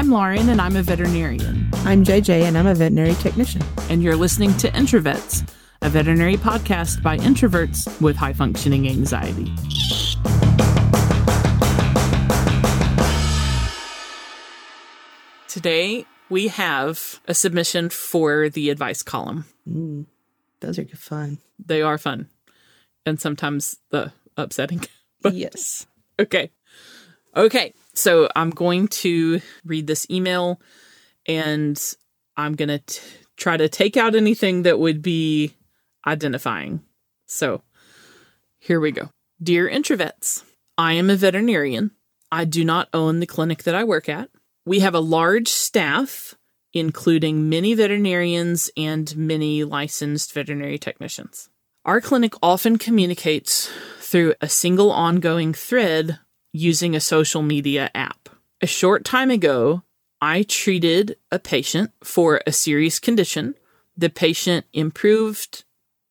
I'm Lauren, and I'm a veterinarian. I'm JJ, and I'm a veterinary technician. And you're listening to Introvets, a veterinary podcast by introverts with high functioning anxiety. Today, we have a submission for the advice column. Mm, those are fun. They are fun and sometimes the upsetting. but, yes. Okay. Okay. So I'm going to read this email and I'm going to try to take out anything that would be identifying. So here we go. Dear introvets, I am a veterinarian. I do not own the clinic that I work at. We have a large staff, including many veterinarians and many licensed veterinary technicians. Our clinic often communicates through a single ongoing thread using a social media app. A short time ago, I treated a patient for a serious condition. The patient improved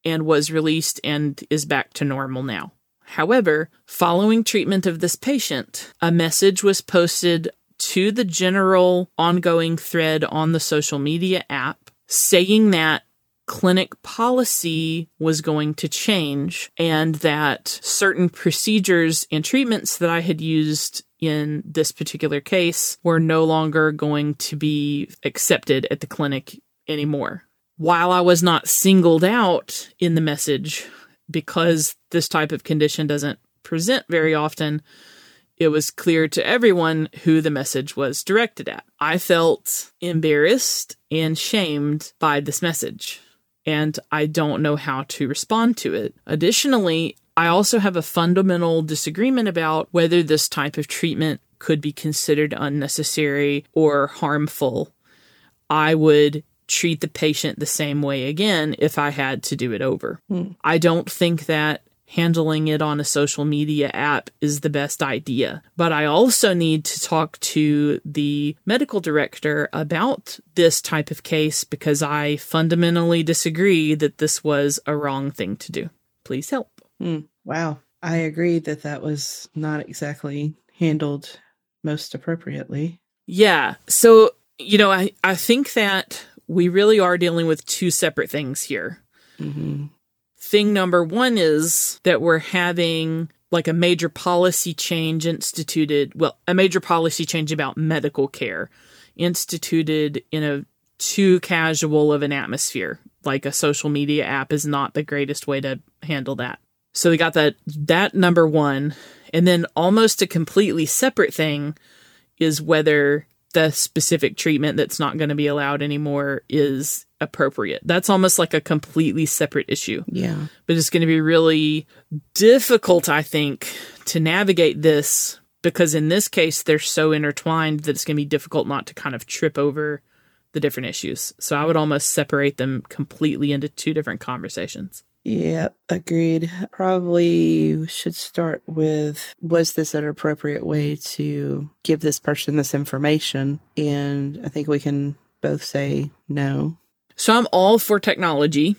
and was released and is back to normal now. However, following treatment of this patient, a message was posted to the general ongoing thread on the social media app saying that clinic policy was going to change and that certain procedures and treatments that I had used in this particular case were no longer going to be accepted at the clinic anymore. While I was not singled out in the message because this type of condition doesn't present very often, it was clear to everyone who the message was directed at. I felt embarrassed and shamed by this message and I don't know how to respond to it. Additionally, I also have a fundamental disagreement about whether this type of treatment could be considered unnecessary or harmful. I would treat the patient the same way again if I had to do it over. Hmm. I don't think that handling it on a social media app is the best idea. But I also need to talk to the medical director about this type of case because I fundamentally disagree that this was a wrong thing to do. Please help. Mm, wow. I agree that that was not exactly handled most appropriately. Yeah. So, you know, I, I think that we really are dealing with two separate things here. Mm-hmm thing number one is that we're having like a major policy change instituted, well, a major policy change about medical care instituted in a too casual of an atmosphere. Like a social media app is not the greatest way to handle that. So we got that that number 1 and then almost a completely separate thing is whether the specific treatment that's not going to be allowed anymore is appropriate. That's almost like a completely separate issue. Yeah. But it's going to be really difficult, I think, to navigate this because in this case, they're so intertwined that it's going to be difficult not to kind of trip over the different issues. So I would almost separate them completely into two different conversations. Yeah, agreed. Probably should start with was this an appropriate way to give this person this information? And I think we can both say no. So I'm all for technology.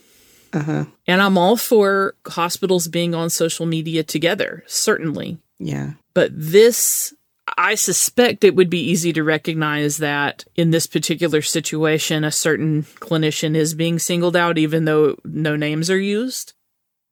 Uh-huh. And I'm all for hospitals being on social media together, certainly. Yeah. But this, I suspect it would be easy to recognize that in this particular situation, a certain clinician is being singled out, even though no names are used.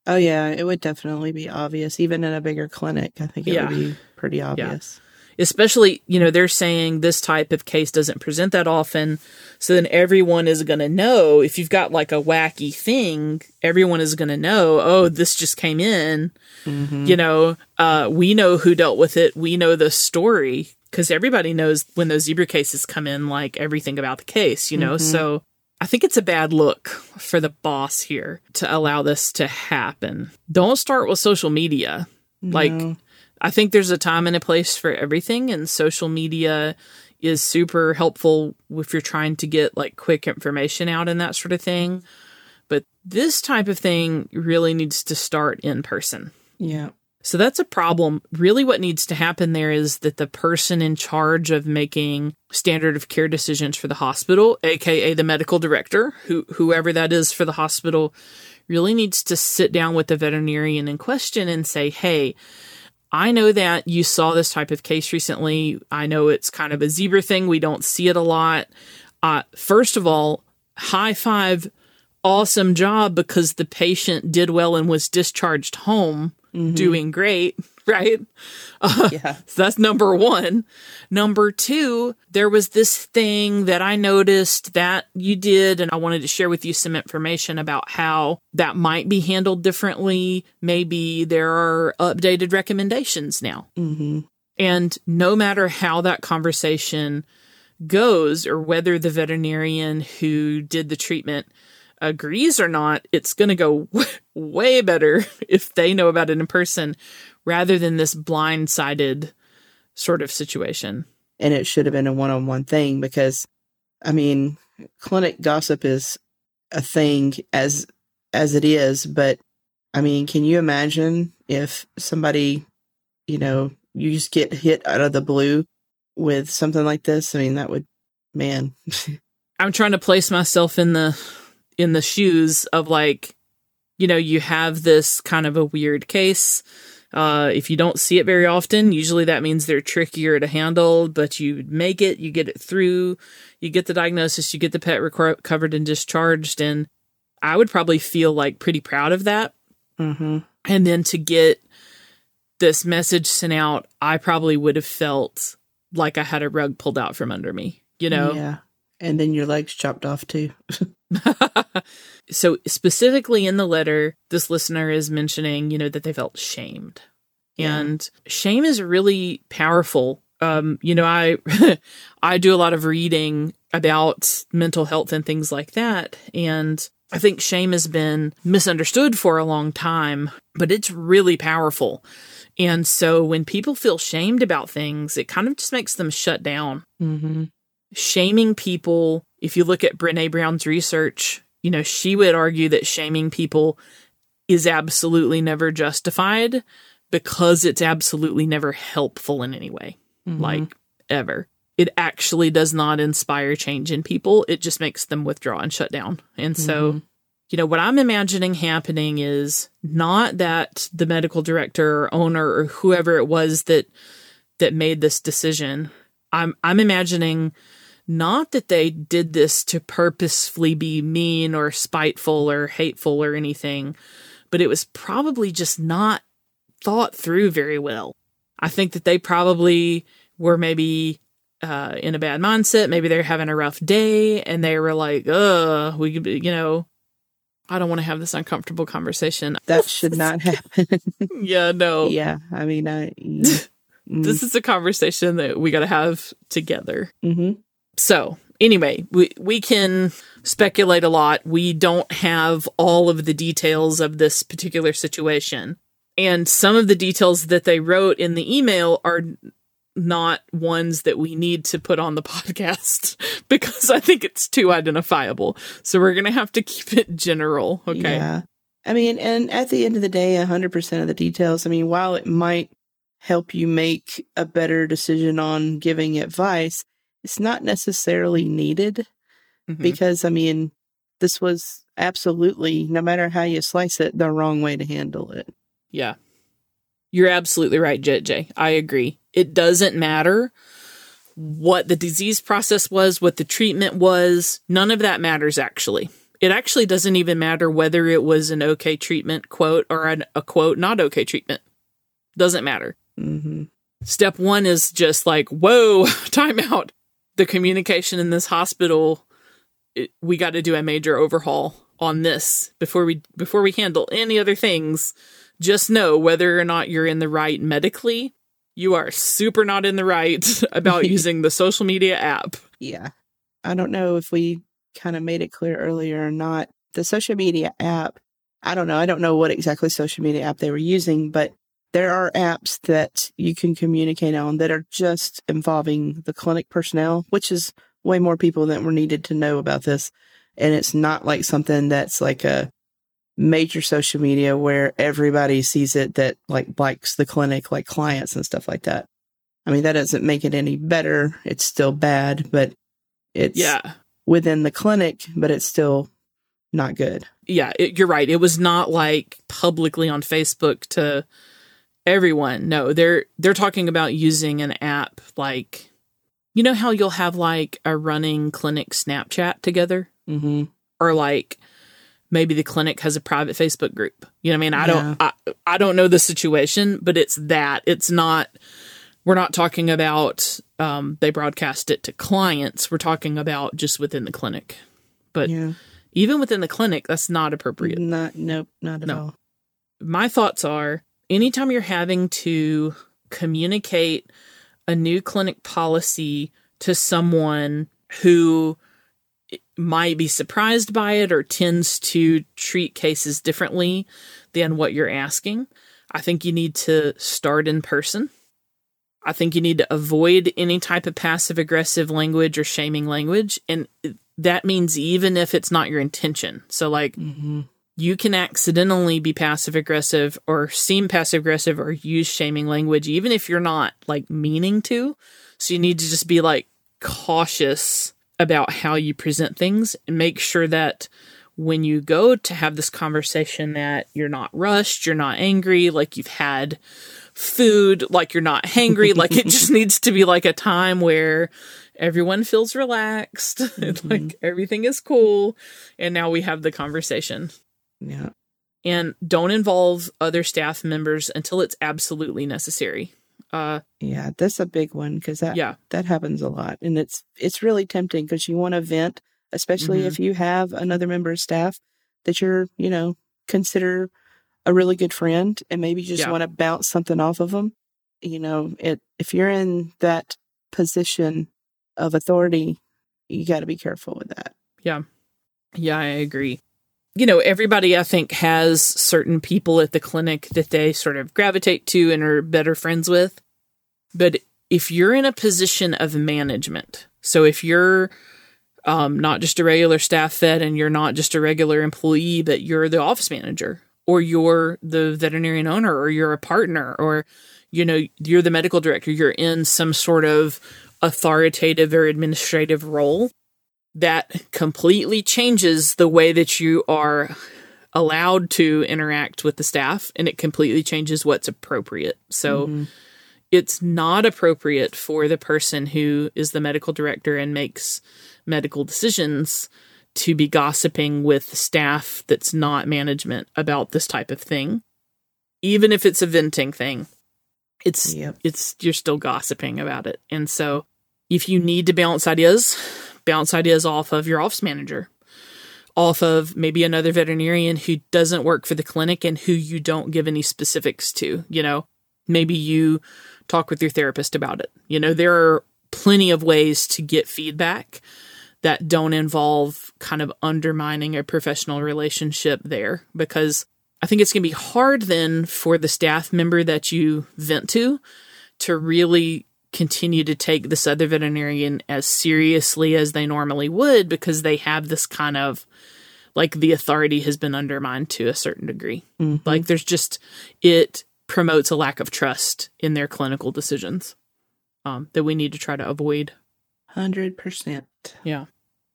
Oh, yeah. It would definitely be obvious, even in a bigger clinic. I think it yeah. would be pretty obvious. Yeah especially, you know, they're saying this type of case doesn't present that often. So then everyone is going to know if you've got like a wacky thing, everyone is going to know, oh, this just came in. Mm-hmm. You know, uh, we know who dealt with it. We know the story because everybody knows when those zebra cases come in, like everything about the case, you know? Mm-hmm. So I think it's a bad look for the boss here to allow this to happen. Don't start with social media. No. Like, I think there's a time and a place for everything, and social media is super helpful if you're trying to get like quick information out and that sort of thing. But this type of thing really needs to start in person. Yeah. So that's a problem. Really, what needs to happen there is that the person in charge of making standard of care decisions for the hospital, aka the medical director, who whoever that is for the hospital, really needs to sit down with the veterinarian in question and say, "Hey, I know that you saw this type of case recently. I know it's kind of a zebra thing. We don't see it a lot. Uh, first of all, high five, awesome job because the patient did well and was discharged home mm-hmm. doing great, right? Uh, yeah. So that's number one. Number two, there was this thing that I noticed that you did, and I wanted to share with you some information about how that might be handled differently. Maybe there are updated recommendations now. Mm-hmm. And no matter how that conversation goes or whether the veterinarian who did the treatment agrees or not, it's going to go way better if they know about it in person rather than this blindsided sort of situation. And it should have been a one on one thing because, I mean, clinic gossip is a thing as as it is, but I mean, can you imagine if somebody, you know, you just get hit out of the blue with something like this? I mean, that would, man. I'm trying to place myself in the in the shoes of like, you know, you have this kind of a weird case. Uh, if you don't see it very often, usually that means they're trickier to handle, but you make it, you get it through, you get the diagnosis, you get the pet recovered and discharged. And I would probably feel like pretty proud of that. Mm-hmm. And then to get this message sent out, I probably would have felt like I had a rug pulled out from under me, you know? Yeah. And then your legs chopped off too. so specifically in the letter, this listener is mentioning, you know, that they felt shamed. Yeah. And shame is really powerful. Um, you know, I I do a lot of reading about mental health and things like that. And I think shame has been misunderstood for a long time, but it's really powerful. And so when people feel shamed about things, it kind of just makes them shut down. Mm-hmm. Shaming people if you look at Brene Brown's research, you know, she would argue that shaming people is absolutely never justified because it's absolutely never helpful in any way, mm-hmm. like ever. It actually does not inspire change in people. It just makes them withdraw and shut down. And so, mm-hmm. you know, what I'm imagining happening is not that the medical director or owner or whoever it was that that made this decision. I'm I'm imagining not that they did this to purposefully be mean or spiteful or hateful or anything, but it was probably just not thought through very well. I think that they probably were maybe uh, in a bad mindset. Maybe they're having a rough day and they were like, ugh, we, could be, you know, I don't want to have this uncomfortable conversation. That should not happen. yeah, no. Yeah. I mean, I. this is a conversation that we got to have together. Mm-hmm. So, anyway, we, we can speculate a lot. We don't have all of the details of this particular situation. And some of the details that they wrote in the email are not ones that we need to put on the podcast because I think it's too identifiable. So we're going to have to keep it general. Okay. Yeah. I mean, and at the end of the day, 100% of the details, I mean, while it might help you make a better decision on giving advice, it's not necessarily needed mm-hmm. because, I mean, this was absolutely, no matter how you slice it, the wrong way to handle it. Yeah. You're absolutely right, JJ. I agree. It doesn't matter what the disease process was, what the treatment was. None of that matters, actually. It actually doesn't even matter whether it was an okay treatment quote or an, a quote not okay treatment. Doesn't matter. Mm-hmm. Step one is just like, whoa, timeout the communication in this hospital it, we got to do a major overhaul on this before we before we handle any other things. Just know whether or not you're in the right medically you are super not in the right about using the social media app. Yeah. I don't know if we kind of made it clear earlier or not. The social media app i don't know. I don't know what exactly social media app they were using but there are apps that you can communicate on that are just involving the clinic personnel, which is way more people than were needed to know about this. And it's not like something that's like a major social media where everybody sees it that like likes the clinic, like clients and stuff like that. I mean, that doesn't make it any better. It's still bad, but it's yeah. within the clinic, but it's still not good. Yeah, it, you're right. It was not like publicly on Facebook to everyone. No, they're they're talking about using an app like you know how you'll have like a running clinic Snapchat together Mm-hmm. or like maybe the clinic has a private Facebook group. You know what I mean? I Yeah. don't I, I don't know the situation, but it's that. It's not we're not talking about um they broadcast it to clients. We're talking about just within the clinic. But Yeah. even within the clinic, that's not appropriate. Not nope, not at No. all. my thoughts are anytime you're having to communicate a new clinic policy to someone who might be surprised by it or tends to treat cases differently than what you're asking, I think you need to start in person. I think you need to avoid any type of passive aggressive language or shaming language. And that means even if it's not your intention. So, like, Mm-hmm. You can accidentally be passive aggressive or seem passive aggressive or use shaming language even if you're not like meaning to. So you need to just be like cautious about how you present things and make sure that when you go to have this conversation that you're not rushed you're not angry like you've had food like you're not hangry. Like it just needs to be like a time where everyone feels relaxed mm-hmm. like everything is cool and now we have the conversation Yeah. and don't involve other staff members until it's absolutely necessary. Uh, Yeah, that's a big one because that yeah, that happens a lot, and it's it's really tempting because you want to vent, especially Mhm. if you have another member of staff that you're you know consider a really good friend, and maybe you just Yeah. want to bounce something off of them. You know, it if you're in that position of authority, you got to be careful with that. Yeah, yeah, I agree. You know, everybody I think has certain people at the clinic that they sort of gravitate to and are better friends with. But if you're in a position of management, so if you're um, not just a regular staff vet and you're not just a regular employee, but you're the office manager or you're the veterinarian owner or you're a partner or, you know, you're the medical director, you're in some sort of authoritative or administrative role, that completely changes the way that you are allowed to interact with the staff and it completely changes what's appropriate. So, Mhm. it's not appropriate for the person who is the medical director and makes medical decisions to be gossiping with staff that's not management about this type of thing even if it's a venting thing it's Yep. it's you're still gossiping about it and so if you need to balance ideas bounce ideas off of your office manager off of maybe another veterinarian who doesn't work for the clinic and who you don't give any specifics to you know? Maybe you talk with your therapist about it. You know there are plenty of ways to get feedback that don't involve kind of undermining a professional relationship there because I think it's going to be hard then for the staff member that you vent to to really continue to take this other veterinarian as seriously as they normally would because they have this kind of like the authority has been undermined to a certain degree. Mhm. Like there's just it promotes a lack of trust in their clinical decisions um, that we need to try to avoid. Hundred percent. Yeah.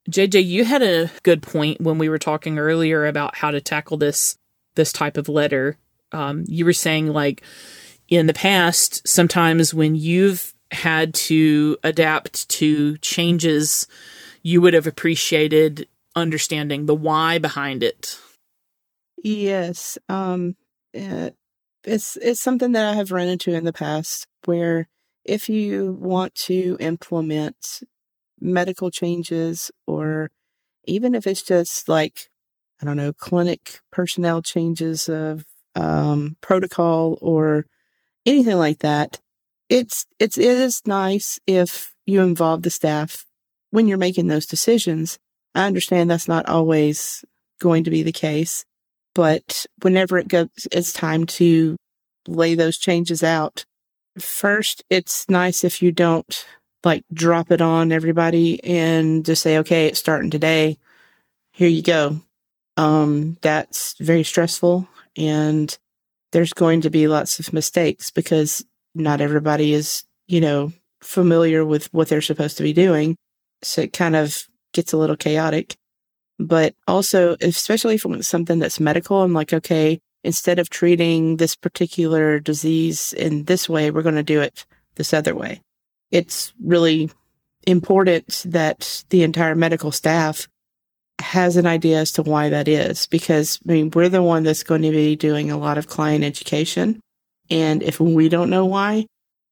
JJ, you had a good point when we were talking earlier about how to tackle this this type of letter. Um, you were saying like in the past, sometimes when you've had to adapt to changes, you would have appreciated understanding the why behind it. Yes. Um uh, it's it's something that I have run into in the past where if you want to implement medical changes or even if it's just like I don't know, clinic personnel changes of um protocol or anything like that, it's it's it is nice if you involve the staff when you're making those decisions. I understand that's not always going to be the case but whenever it goes it's time to lay those changes out. First it's nice if you don't like drop it on everybody and just say okay it's starting today. Here you go. Um that's very stressful and there's going to be lots of mistakes because not everybody is you know familiar with what they're supposed to be doing. So it kind of gets a little chaotic. But also especially if it's something that's medical i'm like okay instead of treating this particular disease in this way, we're going to do it this other way. It's really important that the entire medical staff has an idea as to why that is because I mean we're the one that's going to be doing a lot of client education and if we don't know why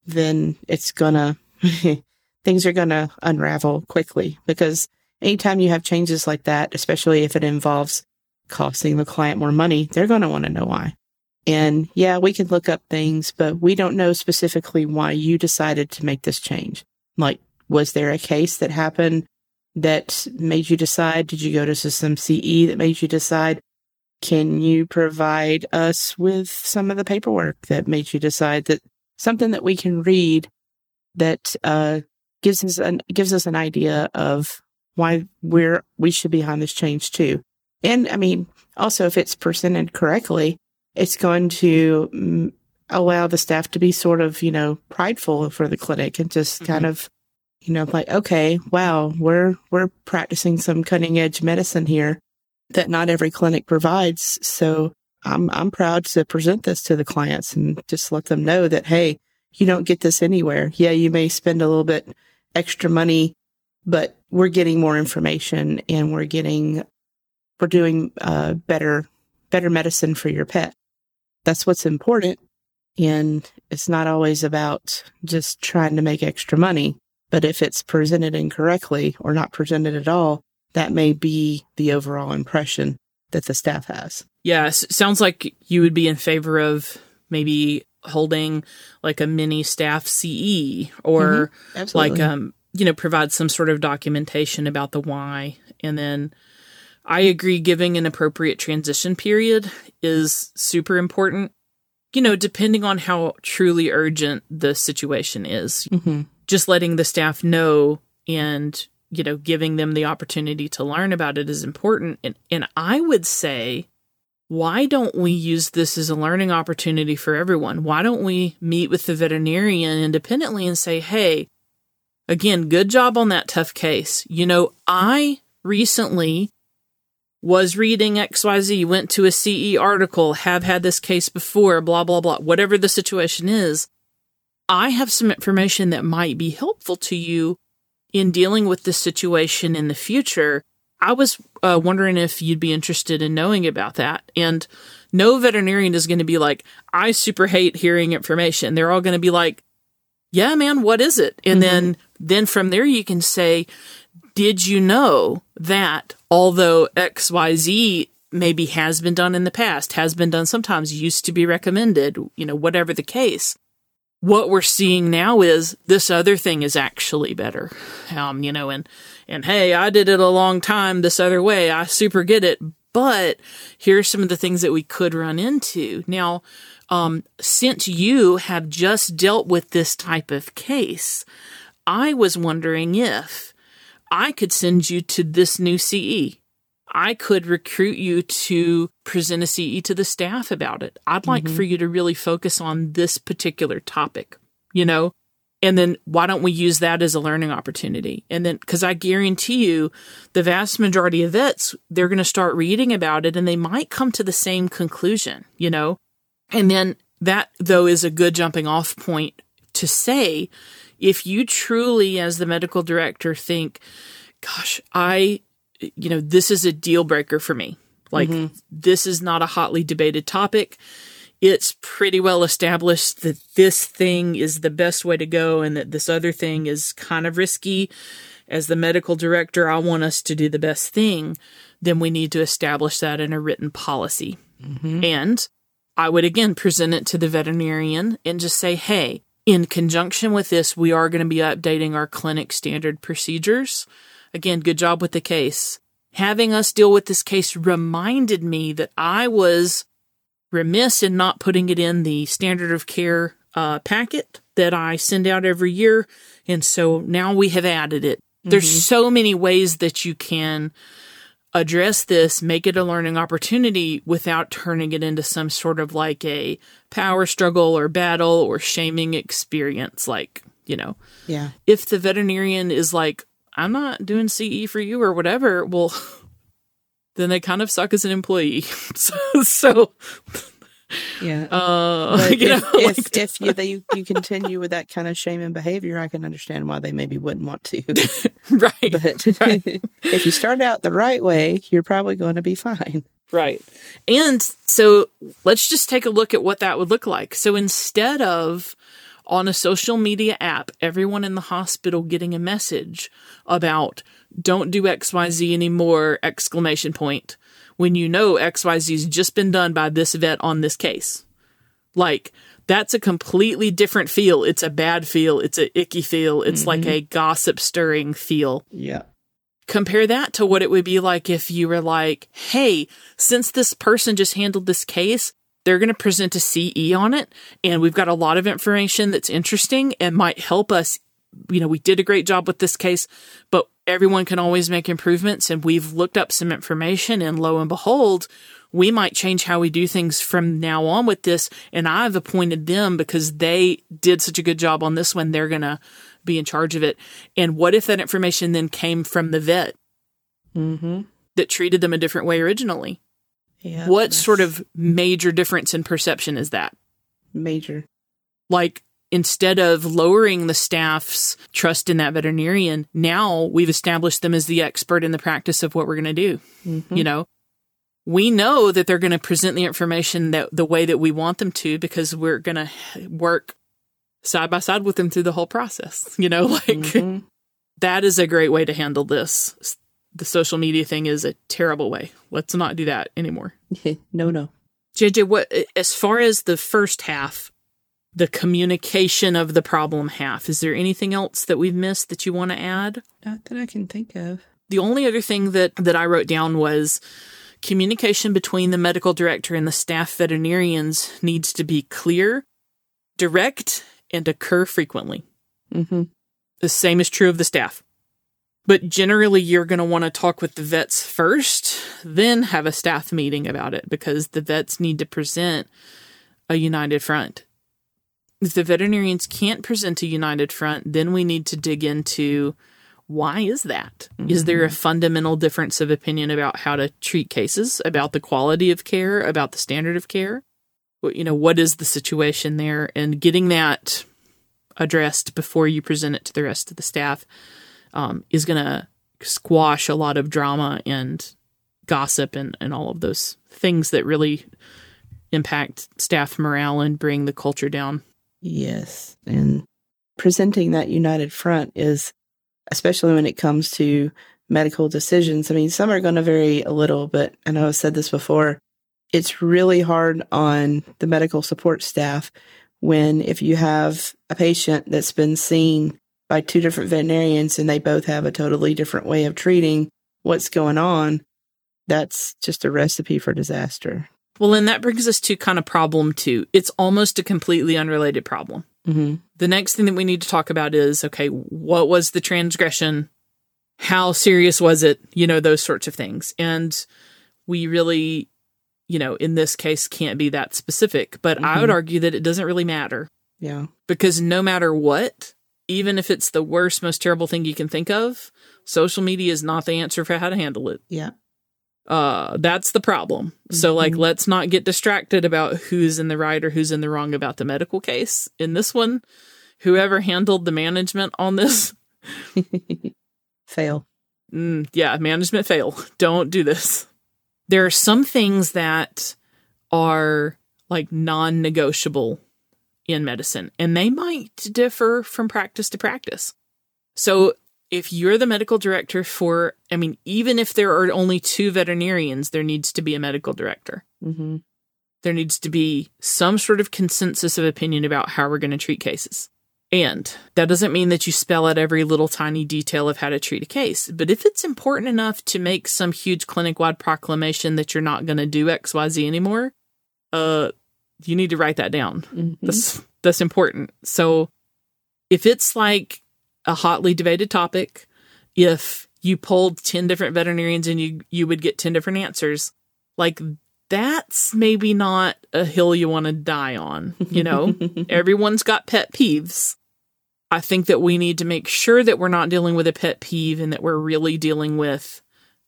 then it's gonna things are gonna unravel quickly because anytime you have changes like that especially if it involves costing the client more money they're want to know why and yeah we can look up things but we don't know specifically why you decided to make this change like was there a case that happened that made you decide? Did you go to System CE that made you decide? Can you provide us with some of the paperwork that made you decide that something that we can read that uh, gives us an gives us an idea of why we're we should be on this change too? And I mean, also if it's presented correctly, it's going to mm, allow the staff to be sort of you know prideful for the clinic and just mm-hmm. kind of you know, like, okay, wow, we're, we're practicing some cutting edge medicine here that not every clinic provides. So I'm, I'm proud to present this to the clients and just let them know that, Hey, you don't get this anywhere. Yeah, you may spend a little bit extra money, but we're getting more information and we're getting, we're doing, uh, better, better medicine for your pet. That's what's important. And it's not always about just trying to make extra money. But if it's presented incorrectly or not presented at all, that may be the overall impression that the staff has. Yeah, sounds like you would be in favor of maybe holding like a mini staff CE or mm-hmm. like um you know provide some sort of documentation about the why and then I agree giving an appropriate transition period is super important. You know, depending on how truly urgent the situation is. Mm-hmm just letting the staff know and you know giving them the opportunity to learn about it is important and and I would say why don't we use this as a learning opportunity for everyone why don't we meet with the veterinarian independently and say hey again good job on that tough case you know I recently was reading XYZ, went to a CE article, have had this case before, blah, blah, blah, whatever the situation is. I have some information that might be helpful to you in dealing with this situation in the future. I was uh, wondering if you'd be interested in knowing about that. And no veterinarian is going to be like, I super hate hearing information. They're all going to be like, yeah, man, what is it? And mm-hmm. then, then from there you can say, did you know that although XYZ maybe has been done in the past, has been done sometimes, used to be recommended, you know, whatever the case, what we're seeing now is this other thing is actually better. Um, you know, and, and hey, I did it a long time this other way. I super get it. But here's some of the things that we could run into. Now, um, since you have just dealt with this type of case, I was wondering if I could send you to this new CE I could recruit you to present a CE to the staff about it. I'd like mm-hmm. for you to really focus on this particular topic, you know? And then why don't we use that as a learning opportunity? And then, cause I guarantee you the vast majority of vets, they're going to start reading about it and they might come to the same conclusion, you know? And then that though is a good jumping off point to say, if you truly, as the medical director, think, gosh, I you know, this is a deal breaker for me. Like, mm-hmm. this is not a hotly debated topic. It's pretty well established that this thing is the best way to go and that this other thing is kind of risky. As the medical director, I want us to do the best thing. Then we need to establish that in a written policy. Mm-hmm. And I would again present it to the veterinarian and just say, hey, in conjunction with this, we are going to be updating our clinic standard procedures Again, good job with the case. Having us deal with this case reminded me that I was remiss in not putting it in the standard of care uh, packet that I send out every year. And so now we have added it. Mm-hmm. There's so many ways that you can address this, make it a learning opportunity without turning it into some sort of like a power struggle or battle or shaming experience. Like, you know, yeah. If the veterinarian is like, I'm not doing CE for you or whatever, well, then they kind of suck as an employee. so, so Yeah. Uh, But you know, if, if, like- if you, they, you continue with that kind of shaming behavior, I can understand why they maybe wouldn't want to. right, But Right. if you start out the right way, you're probably going to be fine. right. And so let's just take a look at what that would look like. So instead of on a social media app, everyone in the hospital getting a message about don't do XYZ anymore, exclamation point, when you know XYZ's just been done by this vet on this case. Like, that's a completely different feel. It's a bad feel. It's a icky feel. It's mm-hmm. like a gossip stirring feel. Yeah. Compare that to what it would be like if you were like, hey, since this person just handled this case, they're going to present a CE on it. And we've got a lot of information that's interesting and might help us. You know, we did a great job with this case, but everyone can always make improvements. And we've looked up some information, and lo and behold, we might change how we do things from now on with this. And I've appointed them because they did such a good job on this one. They're going to be in charge of it. And what if that information then came from the vet Mm-hmm. that treated them a different way originally? Yeah. what sort of major difference in perception is that? major? Like, instead of lowering the staff's trust in that veterinarian, now we've established them as the expert in the practice of what we're going to do. Mhm. You know, we know that they're going to present the information that the way that we want them to because we're going to work side by side with them through the whole process. You know, like Mhm. that is a great way to handle this. The social media thing is a terrible way. Let's not do that anymore. no, no. JJ, what as far as the first half, the communication of the problem half, is there anything else that we've missed that you want to add? Not that I can think of. The only other thing that that I wrote down was communication between the medical director and the staff veterinarians needs to be clear, direct, and occur frequently. Mm-hmm. The same is true of the staff. But generally, you're going to want to talk with the vets first, then have a staff meeting about it because the vets need to present a united front. If the veterinarians can't present a united front, then we need to dig into why is that? Is mm-hmm. there a fundamental difference of opinion about how to treat cases, about the quality of care, about the standard of care? You know, what is the situation there? And getting that addressed before you present it to the rest of the staff um, is going to squash a lot of drama and gossip and, and all of those things that really impact staff morale and bring the culture down. Yes. And presenting that united front is, especially when it comes to medical decisions, I mean, some are going to vary a little, but I know I've said this before. It's really hard on the medical support staff when if you have a patient that's been seen by two different veterinarians and they both have a totally different way of treating what's going on, that's just a recipe for disaster. Well, and that brings us to kind of problem two. It's almost a completely unrelated problem. Mm-hmm. The next thing that we need to talk about is okay, what was the transgression? How serious was it? You know, those sorts of things. And we really, you know, in this case can't be that specific, but I would Mhm. argue that it doesn't really matter Yeah. because no matter what, even if it's the worst, most terrible thing you can think of, social media is not the answer for how to handle it. Yeah. Uh, that's the problem. So, like, let's not get distracted about who's in the right or who's in the wrong about the medical case. In this one, whoever handled the management on this, Fail. mm, yeah, management fail. Don't do this. There are some things that are like non negotiable in medicine, and they might differ from practice to practice. So, if you're the medical director for, I mean, even if there are only two veterinarians, there needs to be a medical director. Mm-hmm. There needs to be some sort of consensus of opinion about how we're going to treat cases. And that doesn't mean that you spell out every little tiny detail of how to treat a case. But if it's important enough to make some huge clinic wide proclamation that you're not going to do XYZ anymore, uh, you need to write that down. Mm-hmm. That's that's important. So if it's like a hotly debated topic, if you polled 10 different veterinarians and you you would get 10 different answers, like that's maybe not a hill you want to die on, you know? Everyone's got pet peeves. I think that we need to make sure that we're not dealing with a pet peeve and that we're really dealing with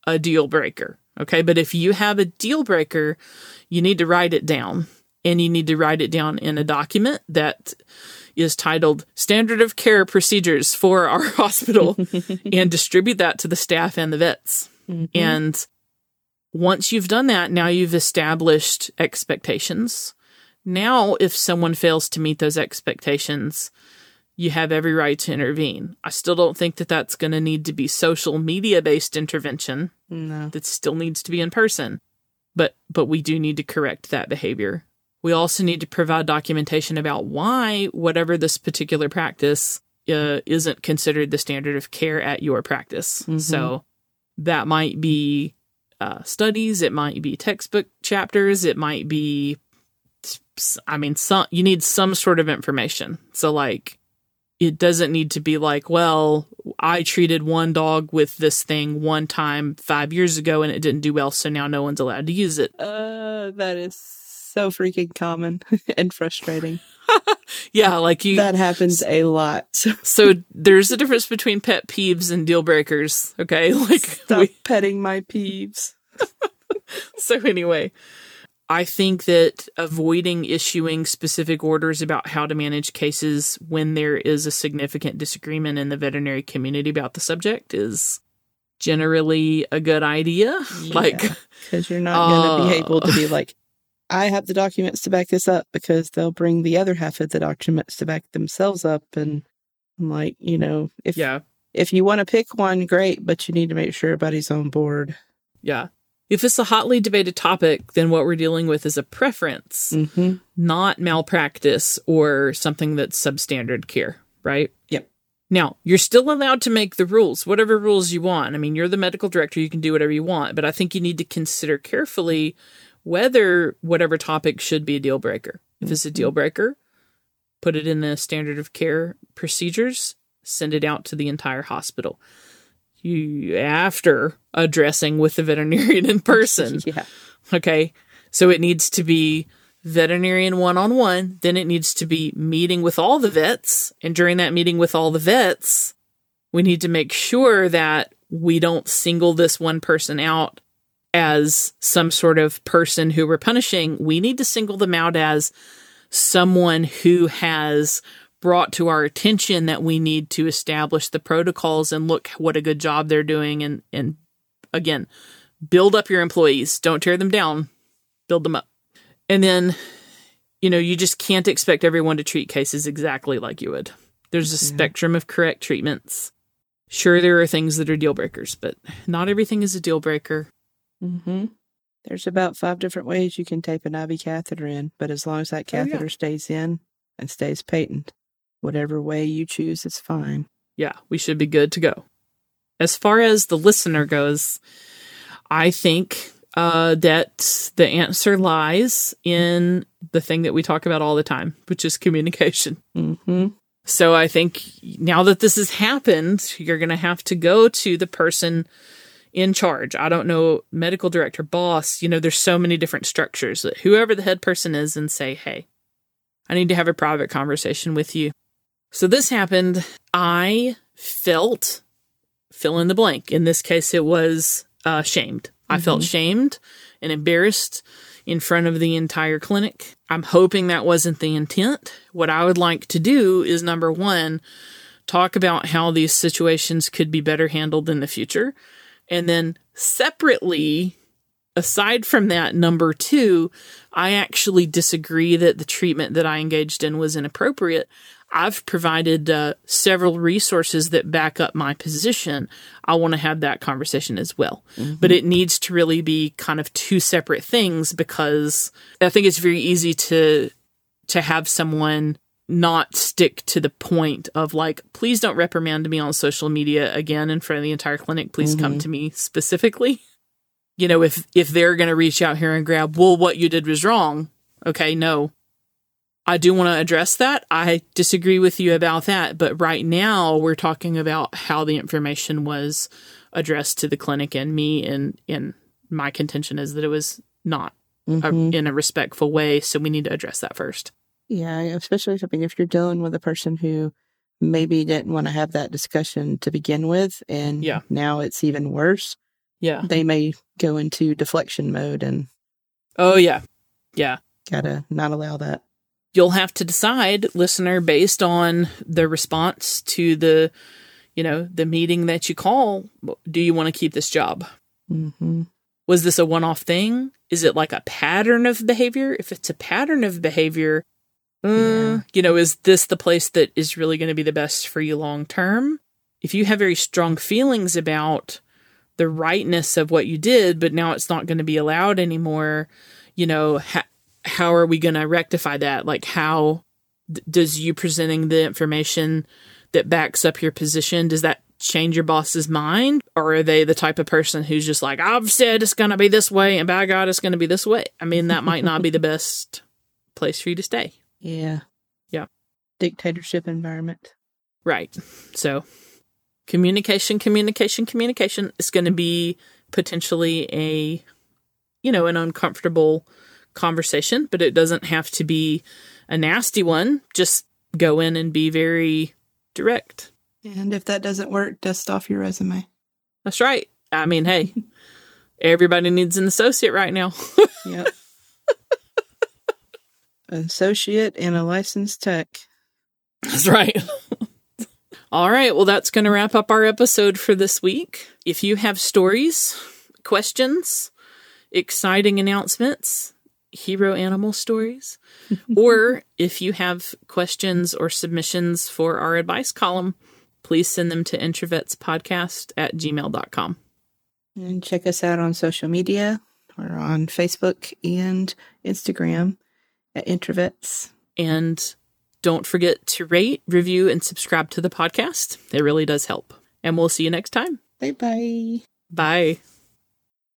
a deal breaker. Okay. But if you have a deal breaker, you need to write it down and you need to write it down in a document that is titled Standard of Care Procedures for our hospital and distribute that to the staff and the vets. Mhm. And once you've done that, now you've established expectations. Now, if someone fails to meet those expectations, you have every right to intervene. I still don't think that that's going to need to be social media based intervention. no. That still needs to be in person. But but we do need to correct that behavior. We also need to provide documentation about why whatever this particular practice uh, isn't considered the standard of care at your practice. Mhm. So that might be uh, studies, it might be textbook chapters, it might be, I mean, some you need some sort of information. So like, it doesn't need to be like, well, I treated one dog with this thing one time five years ago and it didn't do well, so now no one's allowed to use it. Uh, that is so freaking common and frustrating. Yeah, like you. that happens a lot. So there's a difference between pet peeves and deal breakers. Okay, like stop we, petting my peeves. so anyway, I think that avoiding issuing specific orders about how to manage cases when there is a significant disagreement in the veterinary community about the subject is generally a good idea. Like, because you're not going to be Uh. able to be like, I have the documents to back this up because they'll bring the other half of the documents to back themselves up. And I'm like, you know, if yeah, if you want to pick one, great, but you need to make sure everybody's on board. yeah. If it's a hotly debated topic, then what we're dealing with is a preference, Mm-hmm. not malpractice or something that's substandard care, right? Yep. Now, you're still allowed to make the rules, whatever rules you want. I mean, you're the medical director, you can do whatever you want, but I think you need to consider carefully whether whatever topic should be a deal breaker. If it's a deal mm-hmm. breaker, put it in the standard of care procedures, send it out to the entire hospital. You after addressing with the veterinarian in person. Yeah. Okay. So it needs to be veterinarian one on one. Then it needs to be meeting with all the vets. And during that meeting with all the vets, we need to make sure that we don't single this one person out as some sort of person who we're punishing. We need to single them out as someone who has brought to our attention that we need to establish the protocols and look what a good job they're doing and and again build up your employees. Don't tear them down. Build them up. And then you know you just can't expect everyone to treat cases exactly like you would. There's a Yeah. spectrum of correct treatments. Sure there are things that are deal breakers but not everything is a deal breaker Mm-hmm. There's about five different ways you can tape an IV catheter in, but as long as that Oh, yeah. catheter stays in and stays patent, whatever way you choose is fine. yeah, we should be good to go. As far as the listener goes, I think uh, that the answer lies in the thing that we talk about all the time, which is communication. Mm-hmm. So I think now that this has happened, you're going to have to go to the person in charge. I don't know, medical director, boss, you know, there's so many different structures that whoever the head person is and say, hey, I need to have a private conversation with you. So this happened. I felt fill in the blank. In this case, it was uh, shamed. I felt shamed and embarrassed in front of the entire clinic. I'm hoping that wasn't the intent. What I would like to do is number one, talk about how these situations could be better handled in the future. And then separately, aside from that, number two, I actually disagree that the treatment that I engaged in was inappropriate. I've provided uh, several resources that back up my position. I want to have that conversation as well. But it needs to really be kind of two separate things because I think it's very easy to to have someone not stick to the point of like, please don't reprimand me on social media again in front of the entire clinic. Please come Mhm. to me specifically. You know, if if they're going to reach out here and grab, well, what you did was wrong. Okay, no. I do want to address that. I disagree with you about that, but right now we're talking about how the information was addressed to the clinic and me and and my contention is that it was not a, Mhm. in a respectful way, so we need to address that first. Yeah, especially I mean, if you're dealing with a person who maybe didn't want to have that discussion to begin with, and Yeah. now it's even worse, Yeah. they may go into deflection mode and Oh yeah. Yeah. Gotta not allow that. You'll have to decide, listener, based on the response to the, you know, the meeting that you call. Do you want to keep this job? hmm Was this a one off thing? Is it like a pattern of behavior? If it's a pattern of behavior, uh, Yeah. you know, is this the place that is really going to be the best for you long term? If you have very strong feelings about the rightness of what you did, but now it's not going to be allowed anymore, you know, ha- how are we going to rectify that? Like, how d- does you presenting the information that backs up your position, does that change your boss's mind? Or are they the type of person who's just like, I've said it's going to be this way, and by God, it's going to be this way? I mean, that might not be the best place for you to stay. Yeah. Yeah. Dictatorship environment. Right. So, communication, communication, communication is going to be potentially a, you know, an uncomfortable conversation, but it doesn't have to be a nasty one. Just go in and be very direct. And if that doesn't work, dust off your resume. That's right. I mean, hey, everybody needs an associate right now. Yep. Associate and a licensed tech. That's right. All right. Well, that's going to wrap up our episode for this week. If you have stories, questions, exciting announcements, hero animal stories, or if you have questions or submissions for our advice column, please send them to introvetspodcast at gmail.com. And check us out on social media. We're on Facebook and Instagram Uh, at Introvets. And don't forget to rate, review, and subscribe to the podcast. It really does help. And we'll see you next time. Bye bye. Bye.